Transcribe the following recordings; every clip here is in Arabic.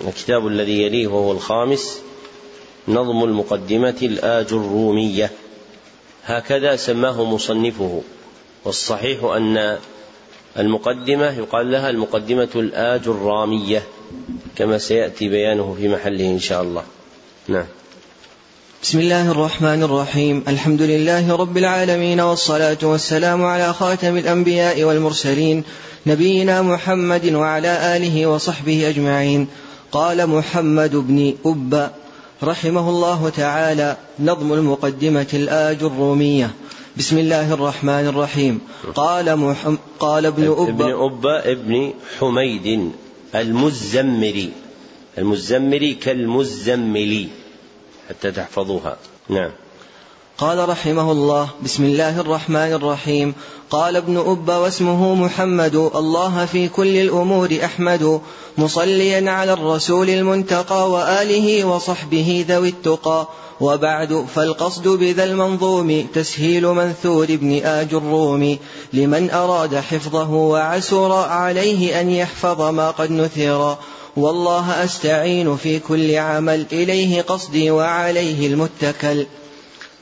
الكتاب الذي يليه وهو الخامس نظم المقدمة الآج الرومية. هكذا سماه مصنفه. والصحيح أن المقدمة يقال لها المقدمة الآج الرامية كما سيأتي بيانه في محله إن شاء الله. نعم. بسم الله الرحمن الرحيم. الحمد لله رب العالمين والصلاة والسلام على خاتم الأنبياء والمرسلين نبينا محمد وعلى آله وصحبه أجمعين. قال محمد بن أب رحمه الله تعالى نظم المقدمة الآج الرومية. بسم الله الرحمن الرحيم. قال محم قال ابن أب ابن أب ابن حميد المزمري. المزمري كالمزملي. حتى تحفظوها. نعم. قال رحمه الله بسم الله الرحمن الرحيم. قال ابن أب واسمه محمد الله في كل الأمور أحمد. مصليا على الرسول المنتقى وآله وصحبه ذوي التقى. وبعد فالقصد بذا المنظوم تسهيل منثور ابن آج الروم. لمن أراد حفظه وعسر عليه أن يحفظ ما قد نثر. والله أستعين في كل عمل إليه قصدي وعليه المتكل.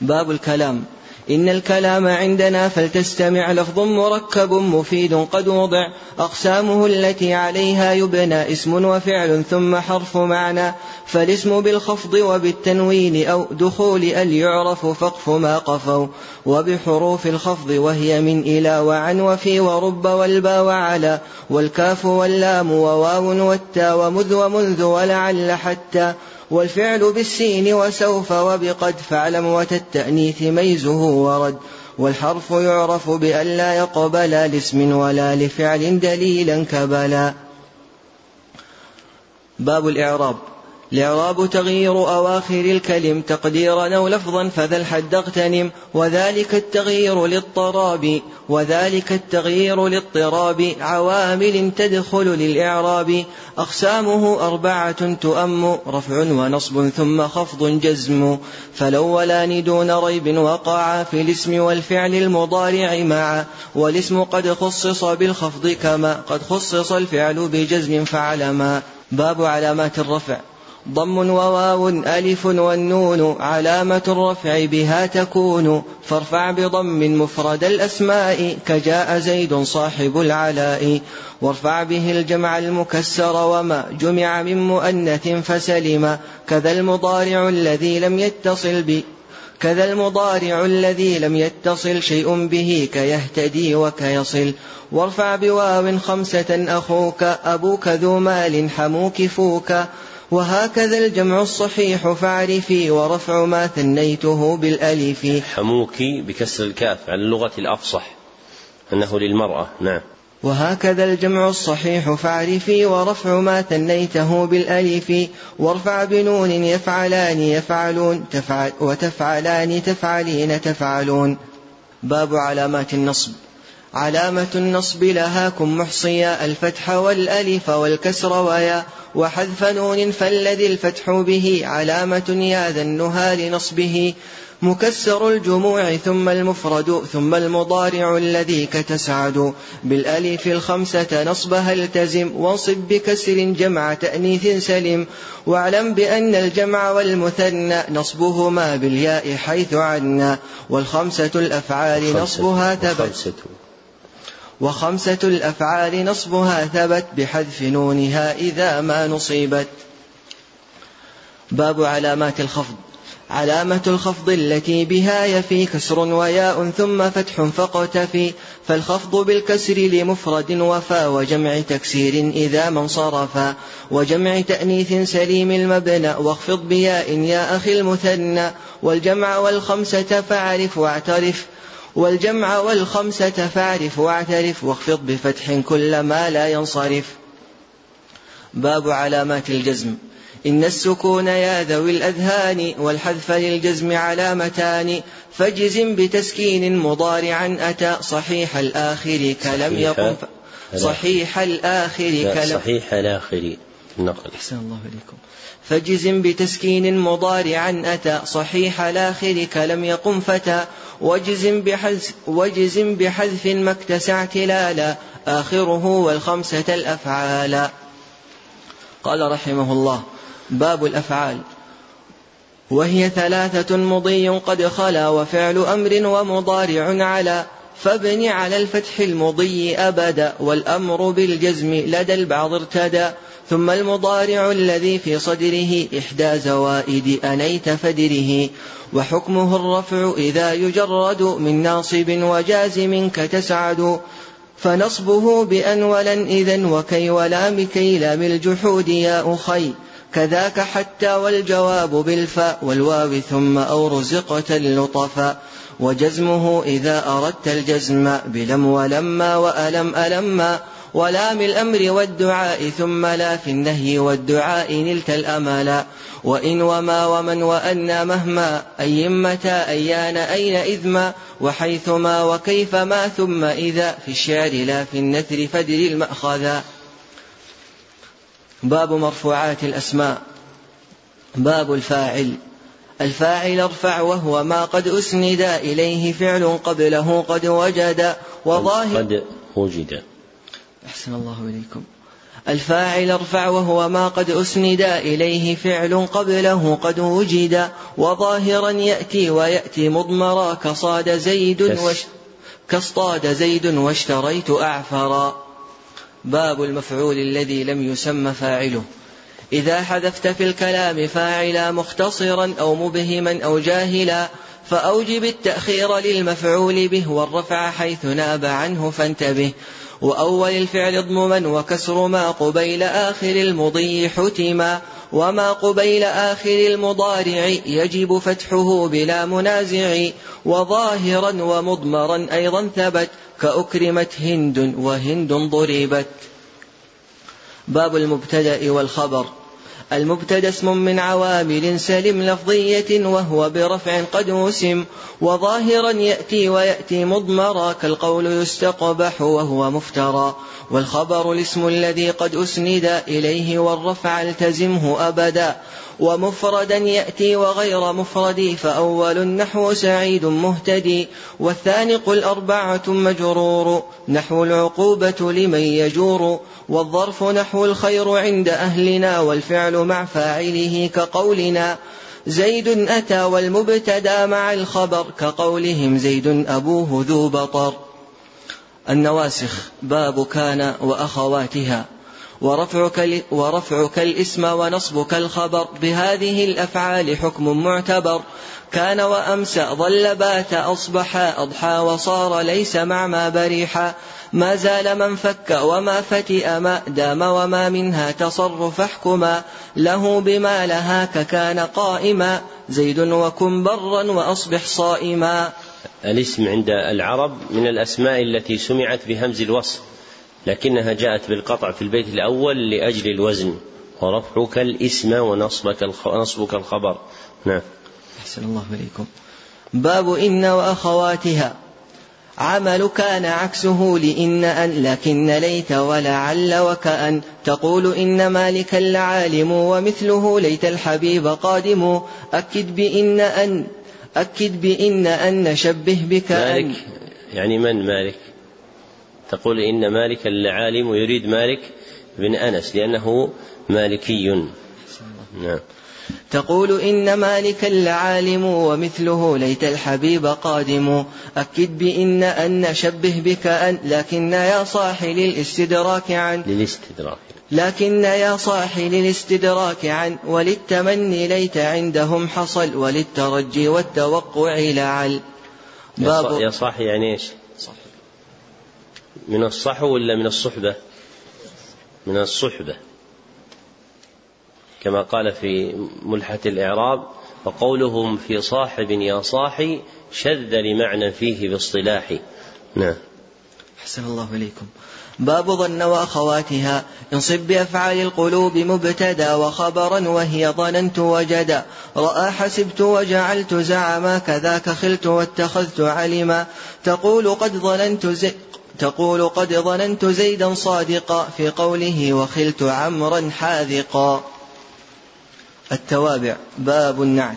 باب الكلام. إن الكلام عندنا فلتستمع لفظ مركب مفيد قد وضع. أقسامه التي عليها يبنى اسم وفعل ثم حرف معنى. فالاسم بالخفض وبالتنوين أو دخول أل يعرف فقف ما قفوا. وبحروف الخفض وهي من إلى وعن وفي ورب والبا وعلى. والكاف واللام وواو والتا ومذ ومنذ ولعل حتى. والفعل بالسين وسوف وبقد فاعلم وتالتأنيث ميزه ورد والحرف يعرف بأن لا يقبل لاسم ولا لفعل دليلا كبلا. باب الإعراب. الإعراب تغيير أواخر الكلم تقديرا أو لفظا فذا الحد اغتنم وذلك التغيير للطراب وذلك التغيير للطراب. عوامل تدخل للإعراب. أقسامه أربعة تؤم رفع ونصب ثم خفض جزم. فالأولان دون ريب وقعا في الاسم والفعل المضارع معا والاسم قد خصص بالخفض كما قد خصص الفعل بجزم فعلما باب علامات الرفع. ضم وواو ألف والنون علامة الرفع بها تكون فارفع بضم مفرد الأسماء كجاء زيد صاحب العلاء. وارفع به الجمع المكسر وما جمع من مؤنث فسلم كذا المضارع الذي لم يتصل ب كذا المضارع الذي لم يتصل شيء به كيهتدي وكيصل. وارفع بواو خمسة أخوك أبوك ذو مال حموك فوك. وهكذا الجمع الصحيح فاعرفي ورفع ما ثنيته بالألف. حموكي بكسر الكاف على اللغة الأفصح أنه للمرأة. نعم. وهكذا الجمع الصحيح فاعرفي ورفع ما ثنيته بالألف. وارفع بنون يفعلان يفعلون تفعل وتفعلان تفعلين تفعلون. باب علامات النصب. علامة النصب لها كن محصيا الفتح والألف والكسر ويا. وحذف نون فالذي الفتح به علامة يا ذا النهى لنصبه مكسر الجموع ثم المفرد ثم المضارع الذي كتسعد. بالألف الخمسة نصبها التزم وانصب بكسر جمع تأنيث سلم. واعلم بأن الجمع والمثنى نصبهما بالياء حيث عنا. والخمسة الأفعال نصبها ثبت. وخمسة الأفعال نصبها ثبت بحذف نونها إذا ما نصيبت. باب علامات الخفض. علامة الخفض التي بها يفي كسر وياء ثم فتح فقتفي فالخفض بالكسر لمفرد وفا وجمع تكسير إذا ما انصرفا. وجمع تأنيث سليم المبنى واخفض بياء يا أخي المثنى. والجمع والخمسة فاعرف واعترف. والجمع والخمسة فاعرف واعترف واخفض بفتح كل ما لا ينصرف. باب علامات الجزم. إن السكون يا ذوي الأذهان والحذف للجزم علامتان فجزم بتسكين مضارعا أتى صحيح الآخر كلم يقم صحيح الآخر كلم. صحيح الآخر. النقل أحسن الله إليكم. فجزم بتسكين مضارعا أتى. صحيح الآخر كلم يقم فتى. وجزم بحذف, وجزم بحذف ما اكتسع اعتلالا آخره والخمسة الأفعال قال رحمه الله باب الأفعال. وهي ثلاثة مضي قد خلا وفعل أمر ومضارع على فابن على الفتح المضي أبدا والأمر بالجزم لدى البعض ارتدى. ثم المضارع الذي في صدره إحدى زوائد أنيت فدره وحكمه الرفع إذا يجرد من ناصب وجازم كتسعد فنصبه بأن ولن إذا وكي ولا مكي لام الجحود يا أخي كذاك حتى والجواب بالفاء والواو ثم أو رزقت اللطفا وجزمه إذا أردت الجزم بلم ولما وألم ألما ولام الأمر والدعاء ثم لا في النهي والدعاء نلت الأملا وإن وما ومن وأن مهما أي متى أيان أين إذما وحيثما وكيفما ثم إذا. في الشعر لا في النثر فدر المأخذا باب مرفوعات الأسماء. باب الفاعل. الفاعل ارفع وهو ما قد أسند إليه فعل قبله قد وجد وظاهر قد وجد. أحسن الله إليكم. الفاعل ارفع وهو ما قد أسند إليه فعل قبله قد وجد وظاهرا يأتي ويأتي مضمرا كصاد زيد وش كاصطاد زيد واشتريت أعفرا. باب المفعول الذي لم يسم فاعله. إذا حذفت في الكلام فاعلا مختصرا أو مبهما أو جاهلا فأوجب التأخير للمفعول به والرفع حيث ناب عنه فانتبه. وأول الفعل اضمما وكسر ما قبيل آخر المضي حتما وما قبيل آخر المضارع يجب فتحه بلا منازع وظاهرا ومضمرا أيضا ثبت كأكرمت هند وهند ضربت. باب المبتدأ والخبر. المبتدأ اسم من عوامل سلم لفظية وهو برفع قد وسم وظاهرا يأتي ويأتي مضمرا كالقول يستقبح وهو مفترى. والخبر الاسم الذي قد أسند إليه والرفع التزمه أبدا. ومفردا يأتي وغير مفرد فأول النحو سعيد مهتدي والثاني قل أربعة مجرور نحو العقوبة لمن يجور والظرف نحو الخير عند أهلنا والفعل مع فاعله كقولنا. زيد أتى والمبتدا مع الخبر كقولهم زيد أبوه ذو بطر. النواسخ باب كان وأخواتها. ورفعك, ورفعك الإسم ونصبك الخبر. بهذه الأفعال حكم معتبر. كان وأمسى ظل بات أصبح أضحى وصار ليس مع ما بريحا ما زال من فك وما فتئ ما دام وما منها تصرف احكما. له بما لهاك كان قائما. زيد وكن برا وأصبح صائما. الاسم عند العرب من الأسماء التي سمعت بهمز الوصف. لكنها جاءت بالقطع في البيت الأول لأجل الوزن ورفعك الإسم ونصبك نصبك الخبر. نعم. أحسن الله إليكم. باب إن وأخواتها. عمل كان عكسه لإن أن لكن ليت ولعل وكأن. تقول إن مالك لعالم ومثله ليت الحبيب قادم. أكد بإن أن أكد بإن أن شبه بك مالك يعني من مالك؟ تقول إن مالك لعالم يريد مالك بن أنس لأنه مالكي. نعم. تقول إن مالكا لعالم ومثله ليت الحبيب قادم. أكد بإن أن شبه بك أن لكن يا صاحي للاستدراك عن للاستدراك. لكن يا صاحي للاستدراك عن وللتمني ليت عندهم حصل وللترجي والتوقع لعل. باب يا صاحي يعني إيش؟ من الصحو ولا من الصحبة؟ من الصحبة. كما قال في ملحة الإعراب وقولهم في صاحب يا صاحي شذ لمعنى فيه باصطلاح. نعم. أحسن الله إليكم. باب ظن وأخواتها انصب بأفعال القلوب مبتدأ وخبرا وهي ظننت وجدا رأى حسبت وجعلت زعما كذاك خلت واتخذت علما تقول قد ظننت زي تقول قد ظننت زيدا صادقا في قوله وخلت عمرا حاذقا. التوابع باب النعت.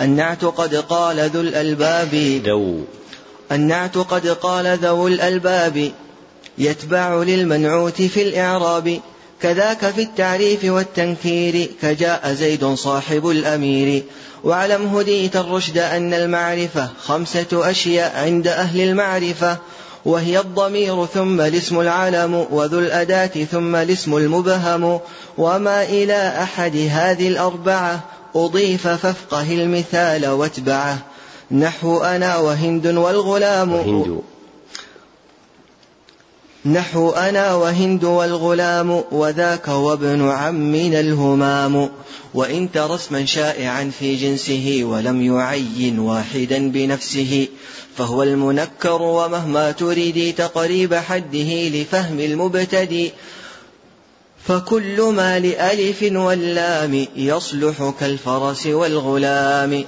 النعت قد قال ذو الألباب. ذو النعت قد قال ذو الألباب. يتبع للمنعوت في الإعراب. كذاك في التعريف والتنكير. كجاء زيد صاحب الأمير. واعلم هديت الرشد أن المعرفة خمسة أشياء عند أهل المعرفة. وهي الضمير ثم الاسم العلم وذو الأداة ثم الاسم المبهم وما إلى أحد هذه الأربعة أضيف فافقه المثال واتبعه. نحو أنا وهند والغلام. نحو أنا وهند والغلام وذاك وابن عمنا الهمام وإن ترى اسما شائعا في جنسه ولم يعين واحدا بنفسه فهو المنكر ومهما تريدي تقريب حده لفهم المبتدي فكل ما لألف واللام يصلح كالفرس والغلام.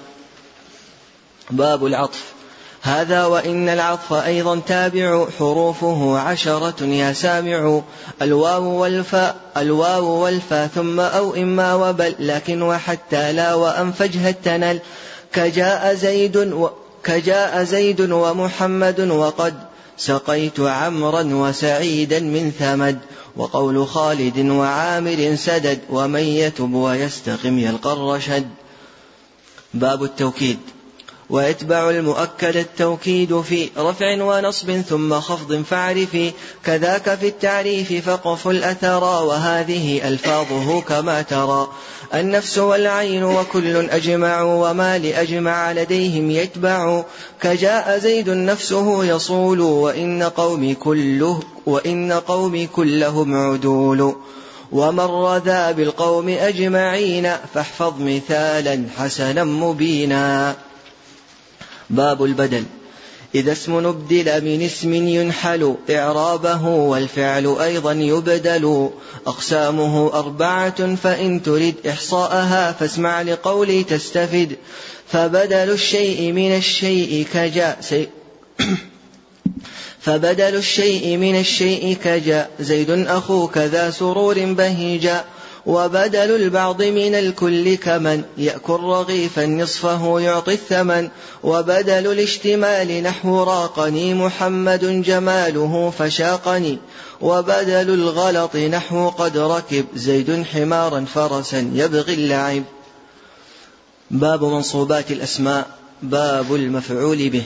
باب العطف. هذا وإن العطف أيضا تابع حروفه عشرة يا سامع. الواو والفاء الواو والفاء ثم أو إما وبل لكن وحتى لا وأن فجه التنل. كجاء زيد و كجاء زيد ومحمد وقد سقيت عمرا وسعيدا من ثمد. وقول خالد وعامر سدد ومن يتب ويستقم يلقى الرشد. باب التوكيد. ويتبع المؤكد التوكيد في رفع ونصب ثم خفض فاعرفي كذاك في التعريف فقف الأثرى وهذه ألفاظه كما ترى. النفس والعين وكل أجمع وما لأجمع لديهم يتبع. كجاء زيد نفسه يصول وإن قومي كله وإن قومي كلهم عدول. ومر ذا بالقوم أجمعين فاحفظ مثالا حسنا مبينا. باب البدل إذا اسم نبدل من اسم ينحل إعرابه والفعل أيضا يبدل. أقسامه أربعة فإن ترد إحصاءها فاسمع لقولي تستفد. فبدل الشيء من الشيء كجاء سي فبدل الشيء من الشيء كجاء زيد أخوك ذا سرور بهيجا وبدل البعض من الكل كمن يأكل رغيفا نصفه يعطي الثمن. وبدل الاشتمال نحو راقني محمد جماله فشاقني. وبدل الغلط نحو قد ركب زيد حمارا فرسا يبغي اللعب. باب منصوبات الأسماء. باب المفعول به.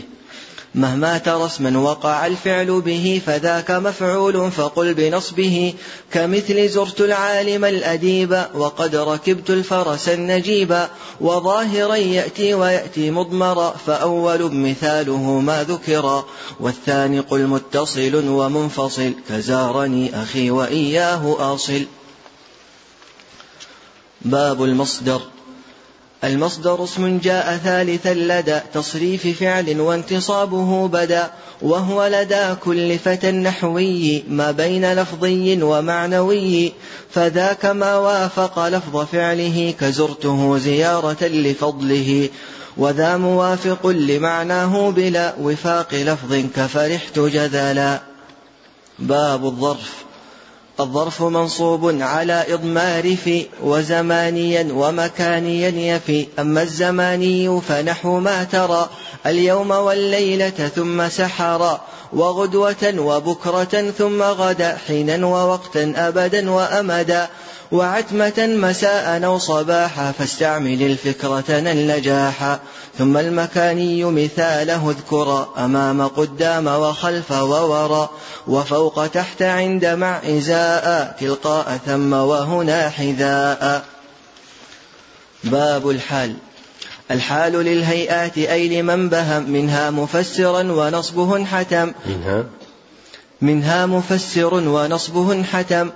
مهما ترى اسما وقع الفعل به فذاك مفعول فقل بنصبه كمثل زرت العالم الأديب وقد ركبت الفرس النجيب وظاهرا يأتي ويأتي مضمرا فأول مثاله ما ذكر والثاني قل متصل ومنفصل كزارني أخي وإياه آصل باب المصدر المصدر اسم جاء ثالثا لدى تصريف فعل وانتصابه بدا وهو لدى كل فتى نحوي ما بين لفظي ومعنوي فذاك ما وافق لفظ فعله كزرته زيارة لفضله وذا موافق لمعناه بلا وفاق لفظ كفرحت جذلا باب الظرف. الظرف منصوب على إضمار في وزمانيا ومكانيا يفي. أما الزماني فنحو ما ترى اليوم والليلة ثم سحرا وغدوة وبكرة ثم غدا حينا ووقتا أبدا وأمدا. وعتمة مساء أو صباحا فاستعمل الفكرة النجاحا ثم المكاني مثاله اذكرا أمام قدام وخلف وورا وفوق تحت عند مع إزاء تلقاء ثم وهنا حذاء. باب الحال. الحال للهيئات أي لمن بهم منها مفسرا ونصبه حتم. منها. منها مفسر ونصبه حتم.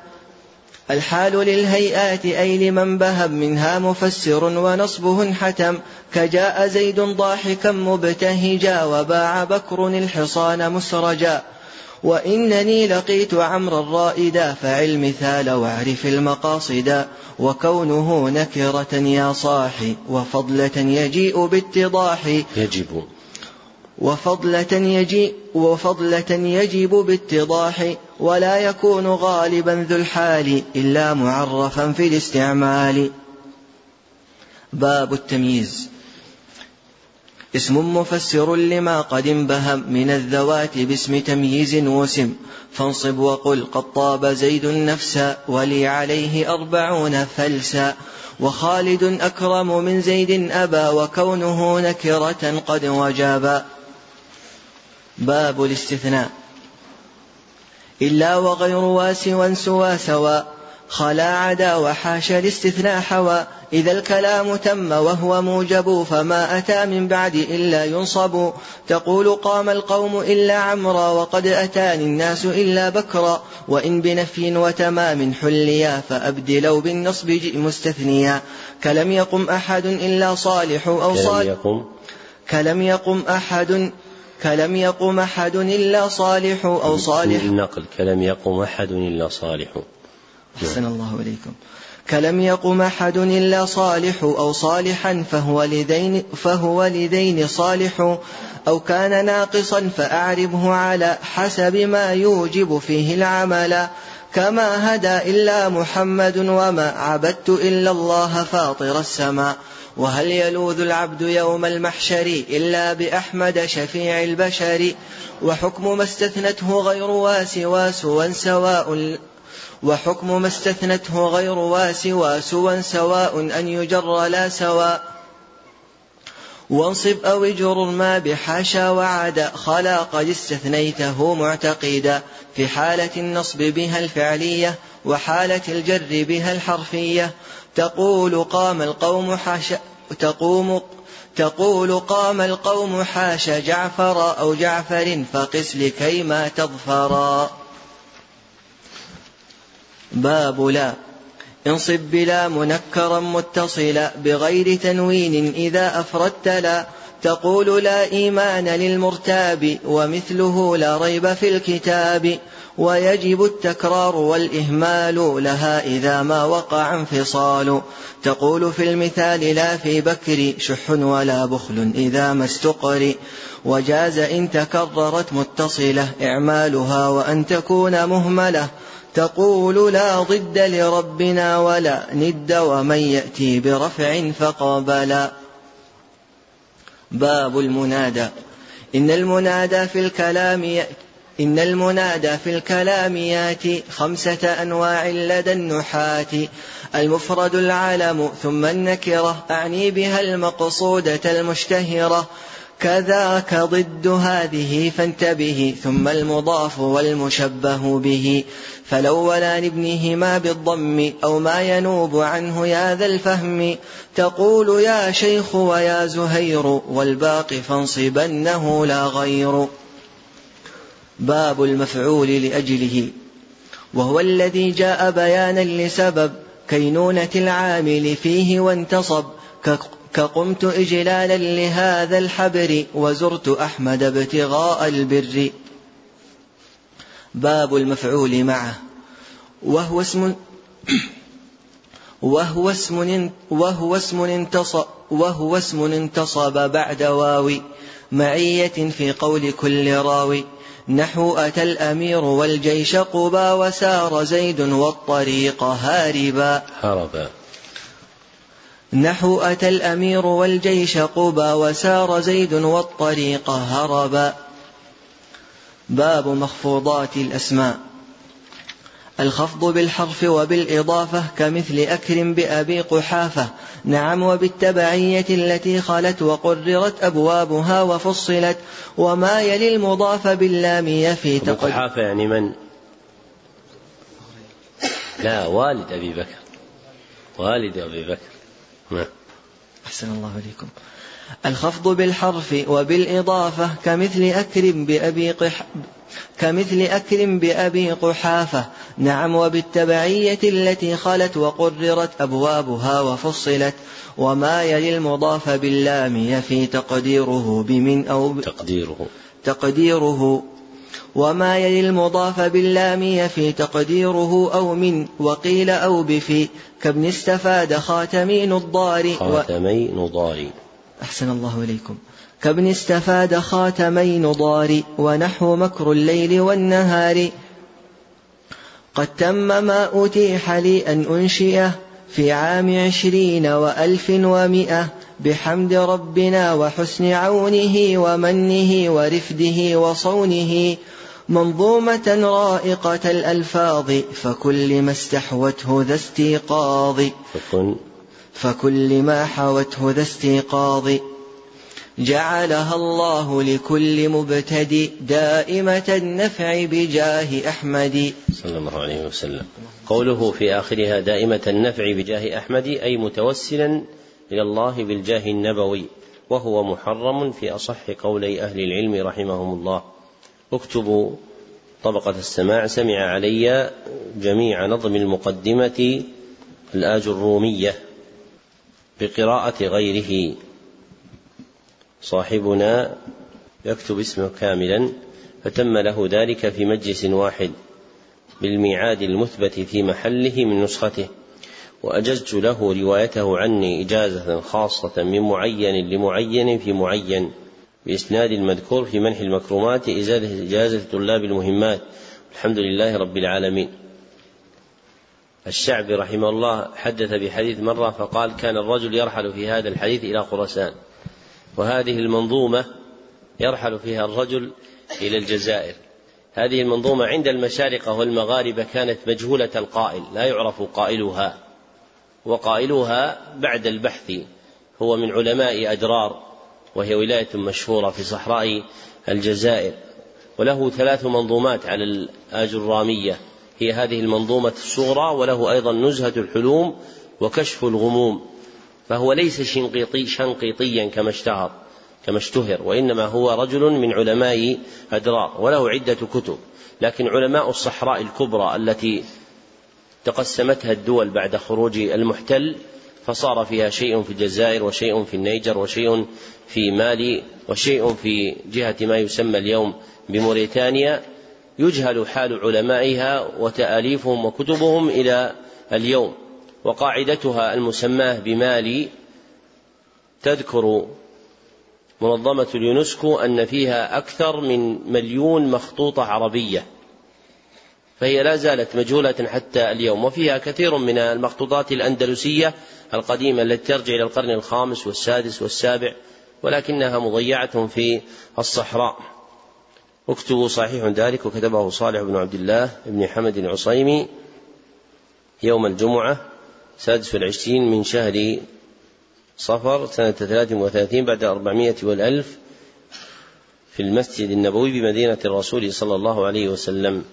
الحال للهيئات أي لمن بهم منها مفسر ونصبه حتم. كجاء زيد ضاحكا مبتهجا وباع بكر الحصان مسرجا. وإنني لقيت عمرا رائدا فعل مثال واعرف المقاصدا. وكونه نكرة يا صاحي وفضلة يجيء باتضاح. يجب. وفضلة يجيء وفضلة يجب باتضاح. ولا يكون غالبا ذو الحال إلا معرفا في الاستعمال. باب التمييز. اسم مفسر لما قد انبهم من الذوات باسم تمييز وسم فانصب وقل قد طاب زيد نفسا ولي عليه أربعون فلسا. وخالد أكرم من زيد أبا وكونه نكرة قد وجابا. باب الاستثناء. إلا وغير واسوا سوى سوا خلا عدا وحاش الاستثناء حوى. إذا الكلام تم وهو موجب فما أتى من بعد إلا ينصب. تقول قام القوم إلا عمرا وقد أتاني الناس إلا بكرا. وإن بنفي وتمام حليا فأبدلوا بالنصب جئ مستثنيا. كلم يقم أحد إلا صالح أو صالح كلم يقم أحد كلم يقم أحد إلا صالح أو صالح. النقل كلم يقم أحد إلا صالح. أحسن الله إليكم. كلم يقم أحد إلا صالح أو صالحا فهو لدين, فهو لدين صالح. أو كان ناقصا فأعربه على حسب ما يوجب فيه العمل. كما هدى إلا محمد وما عبدت إلا الله فاطر السماء. وهل يلوذ العبد يوم المحشر إلا بأحمد شفيع البشر؟ وحكم ما استثنته غير واس واس سواء وحكم ما استثنته غير واس واسوا سواء أن يجر لا سواء. وانصب أو اجر ما بحاشا وعدا خلا قد استثنيته معتقدا. في حالة النصب بها الفعلية وحالة الجر بها الحرفية. تقول قام القوم حاشا تقوم تقول قام القوم حاش جعفر أو جعفر فقس لكيما تظفرا باب لا. انصب بلا منكرا متصلا بغير تنوين إذا أفردت لا. تقول لا إيمان للمرتاب ومثله لا ريب في الكتاب ويجب التكرار والإهمال لها إذا ما وقع انفصال. تقول في المثال لا في بكر شح ولا بخل إذا ما استقر. وجاز إن تكررت متصلة إعمالها وأن تكون مهملة. تقول لا ضد لربنا ولا ند ومن يأتي برفع فقابلا باب المنادى. إن المنادى في الكلام يأتي إن المنادى في الكلام ياتي خمسة أنواع لدى النحاة. المفرد العالم ثم النكرة أعني بها المقصودة المشتهرة. كذاك ضد هذه فانتبه ثم المضاف والمشبه به. فالأولان ابنهما بالضم أو ما ينوب عنه يا ذا الفهم تقول يا شيخ ويا زهير والباقي فانصبنه لا غير. باب المفعول لأجله. وهو الذي جاء بيانا لسبب كينونة العامل فيه وانتصب كقمت إجلالا لهذا الحبر وزرت أحمد ابتغاء البر. باب المفعول معه. وهو اسم وهو اسم وهو اسم انتصب وهو اسم انتصب بعد واو معية في قول كل راوي. نحو أتى الأمير والجيش قبا وسار زيد والطريق هاربا. هربا نحو أتى الأمير والجيش قبا وسار زيد والطريق هربا. باب مخفوضات الأسماء. الخفض بالحرف وبالإضافة كمثل أكرم بأبي قحافة. نعم وبالتبعية التي خلت وقررت أبوابها وفصلت. وما يلي المضاف باللام يفي أبو قحافة يعني من؟ لا والد أبي بكر. والد أبي بكر. نعم. أحسن الله عليكم الخفض بالحرف وبالإضافة كمثل أكرم بأبي قح كمثل أكرم بأبي قحافة. نعم وبالتبعية التي خلت وقررت أبوابها وفصلت. وما يلي المضاف باللام يفي تقديره بمن أو ب... تقديره. تقديره وما يلي المضاف باللام يفي تقديره أو من وقيل أو بفي كابن استفاد خاتمي نضار خاتمي نضار أحسن الله إليكم. كابن استفاد خاتمي نضار ونحو مكر الليل والنهار. قد تم ما أتيح لي أن أنشئه في عام عشرين وألف ومئة بحمد ربنا وحسن عونه ومنه ورفده وصونه منظومة رائقة الألفاظ فكل ما استحوته ذا استيقاظ. فكل ما حوته ذا استيقاظ. جعلها الله لكل مبتدئ دائمة النفع بجاه أحمد. صلى الله عليه وسلم. قوله في آخرها دائمة النفع بجاه أحمد أي متوسلا إلى الله بالجاه النبوي وهو محرم في أصح قولي أهل العلم رحمهم الله. اكتبوا طبقة السماع سمع علي جميع نظم المقدمة الآج الرومية بقراءة غيره. صاحبنا يكتب اسمه كاملا فتم له ذلك في مجلس واحد بالميعاد المثبت في محله من نسخته. وأجزت له روايته عني إجازة خاصة من معين لمعين في معين بإسناد المذكور في منح المكرمات إزالة إجازة طلاب المهمات. الحمد لله رب العالمين. الشعبي رحمه الله حدث بحديث مرة فقال كان الرجل يرحل في هذا الحديث إلى خراسان وهذه المنظومة يرحل فيها الرجل إلى الجزائر. هذه المنظومة عند المشارقة والمغاربة كانت مجهولة القائل لا يعرف قائلها. وقائلها بعد البحث. هو من علماء أدرار وهي ولاية مشهورة في صحراء الجزائر. وله ثلاث منظومات على الآجرامية. هي هذه المنظومة الصغرى وله أيضا نزهة الحلوم وكشف الغموم. فهو ليس شنقيطي شنقيطيا كما اشتهر كما اشتهر وإنما هو رجل من علماء أدرار وله عدة كتب. لكن علماء الصحراء الكبرى التي تقسمتها الدول بعد خروج المحتل فصار فيها شيء في الجزائر وشيء في النيجر وشيء في مالي وشيء في جهة ما يسمى اليوم بموريتانيا. يجهل حال علمائها وتآليفهم وكتبهم إلى اليوم وقاعدتها المسماة بمالي تذكر منظمة اليونسكو أن فيها أكثر من مليون مخطوطة عربية. فهي لا زالت مجهولة حتى اليوم. وفيها كثير من المخطوطات الأندلسية القديمة التي ترجع إلى القرن الخامس والسادس والسابع ولكنها مضيعة في الصحراء. اكتبوا صحيح ذلك وكتبه صالح بن عبد الله بن حمد العصيمي يوم الجمعة سادس والعشرين من شهر صفر سنة ثلاث وثلاثين بعد أربعمائة والألف في المسجد النبوي بمدينة الرسول صلى الله عليه وسلم.